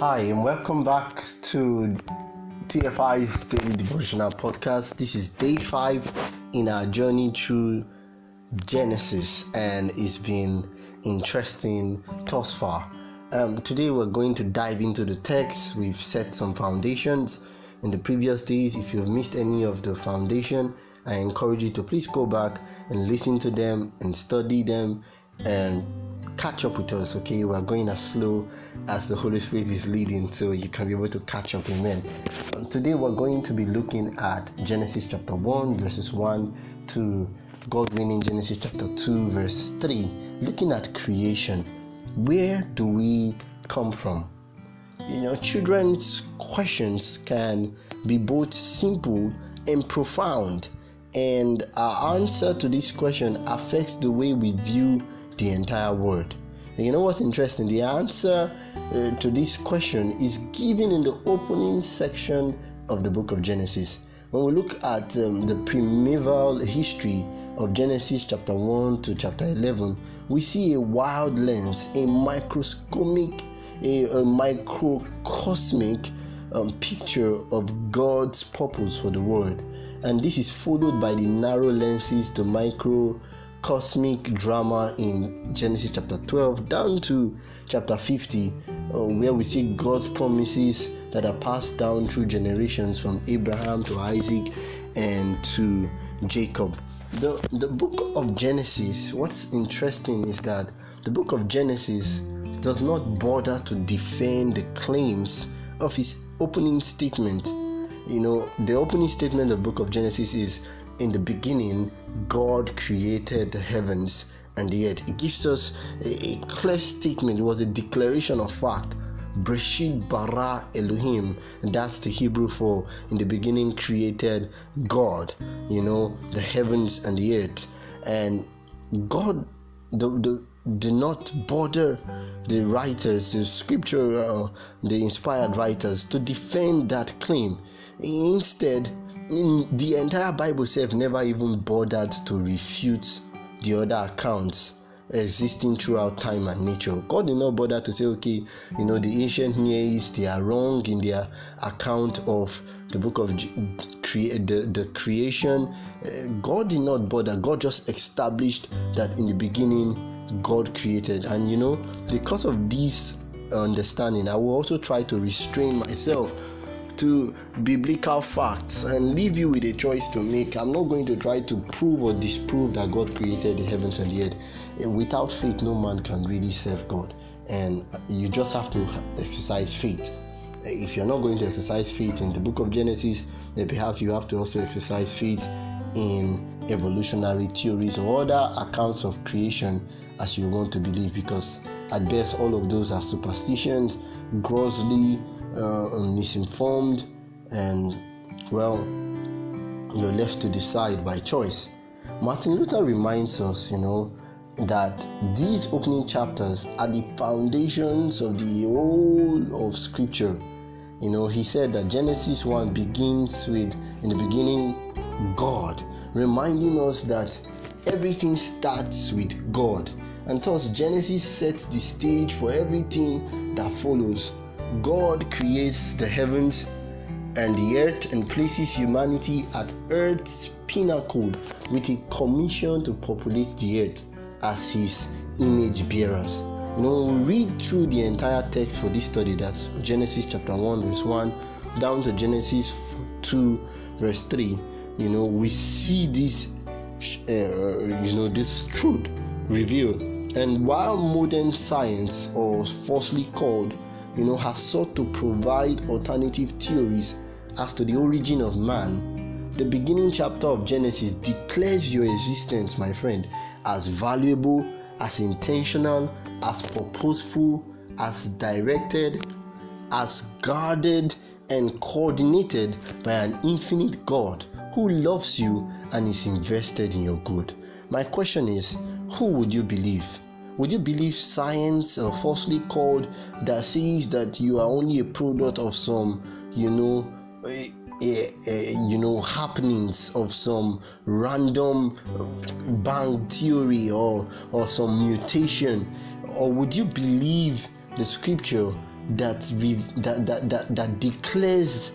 Hi, and welcome back to TFI's Daily Devotional Podcast. This is day five in our journey through Genesis, and it's been interesting thus far. Um, today, we're going to dive into the text. We've set some foundations in the previous days. If you've missed any of the foundation, I encourage you to please go back and listen to them and study them and catch up with us, okay? We're going as slow as the Holy Spirit is leading, so you can be able to catch up. Amen. And today we're going to be looking at Genesis chapter 1, verses 1 to God winning Genesis chapter 2, verse 3, looking at creation. Where do we come from? You know, children's questions can be both simple and profound, and our answer to this question affects the way we view the entire world. And you know what's interesting? The answer uh, to this question is given in the opening section of the book of Genesis. When we look at um, the primeval history of Genesis chapter 1 to chapter 11, we see a wild lens, a microscopic, a, a microcosmic um, picture of God's purpose for the world. And this is followed by the narrow lenses, the micro cosmic drama in Genesis chapter 12 down to chapter 50, uh, where we see God's promises that are passed down through generations from Abraham to Isaac and to Jacob. The, the book of Genesis, what's interesting is that the book of Genesis does not bother to defend the claims of his opening statement. You know, the opening statement of the book of Genesis is in the beginning, God created the heavens and the earth. It gives us a, a clear statement, it was a declaration of fact. Breshit bara Elohim, that's the Hebrew for in the beginning created God, you know, the heavens and the earth. And God the, the, did not bother the writers, the scripture, uh, the inspired writers to defend that claim. Instead, in the entire Bible self never even bothered to refute the other accounts existing throughout time and nature. God did not bother to say, okay, you know, the ancient Near East, they are wrong in their account of the book of the, the creation. Uh, God did not bother. God just established that in the beginning, God created. And, you know, because of this understanding, I will also try to restrain myself to biblical facts and leave you with a choice to make. I'm not going to try to prove or disprove that God created the heavens and the earth. Eh, without faith, no man can really serve God, and you just have to exercise faith. Eh, if you're not going to exercise faith in the book of Genesis, then perhaps you have to also exercise faith in evolutionary theories or other accounts of creation as you want to believe because at best all of those are superstitions grossly uh, misinformed, and well, you're left to decide by choice. Martin Luther reminds us, you know, that these opening chapters are the foundations of the whole of Scripture. You know, he said that Genesis 1 begins with, in the beginning, God, reminding us that everything starts with God. And thus, Genesis sets the stage for everything that follows. God creates the heavens and the earth and places humanity at earth's pinnacle with a commission to populate the earth as his image bearers. You know, when we read through the entire text for this study, that's Genesis chapter 1, verse 1, down to Genesis 2, verse 3, you know, we see this, uh, you know, this truth revealed. And while modern science, or falsely called you know, has sought to provide alternative theories as to the origin of man, the beginning chapter of Genesis declares your existence, my friend, as valuable, as intentional, as purposeful, as directed, as guarded, and coordinated by an infinite God who loves you and is invested in your good. My question is who would you believe? Would you believe science uh, falsely called that says that you are only a product of some, you know, you know, happenings of some random uh, bang theory or or some mutation, or would you believe the scripture that we that, that that that declares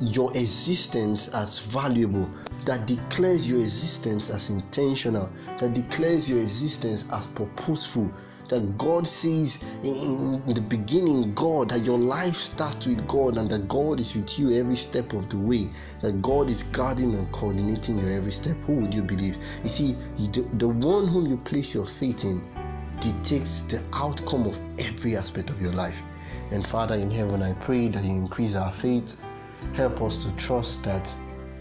your existence as valuable, that declares your existence as intentional, that declares your existence as purposeful. That God sees in the beginning, God, that your life starts with God and that God is with you every step of the way. That God is guarding and coordinating your every step. Who would you believe? You see, the, the one whom you place your faith in dictates the outcome of every aspect of your life. And Father in heaven, I pray that you increase our faith. Help us to trust that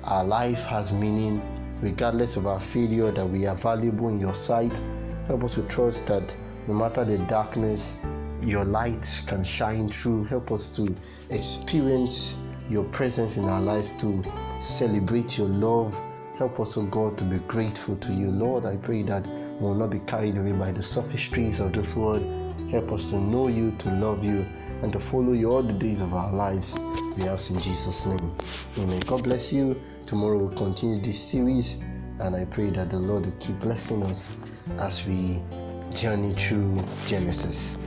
our life has meaning, regardless of our failure, that we are valuable in your sight. Help us to trust that no matter the darkness, your light can shine through. Help us to experience your presence in our lives, to celebrate your love. Help us, oh God, to be grateful to you. Lord, I pray that we will not be carried away by the sophistries of this world. Help us to know you, to love you, and to follow you all the days of our lives. We ask in Jesus' name. Amen. God bless you. Tomorrow we'll continue this series, and I pray that the Lord will keep blessing us as we journey through Genesis.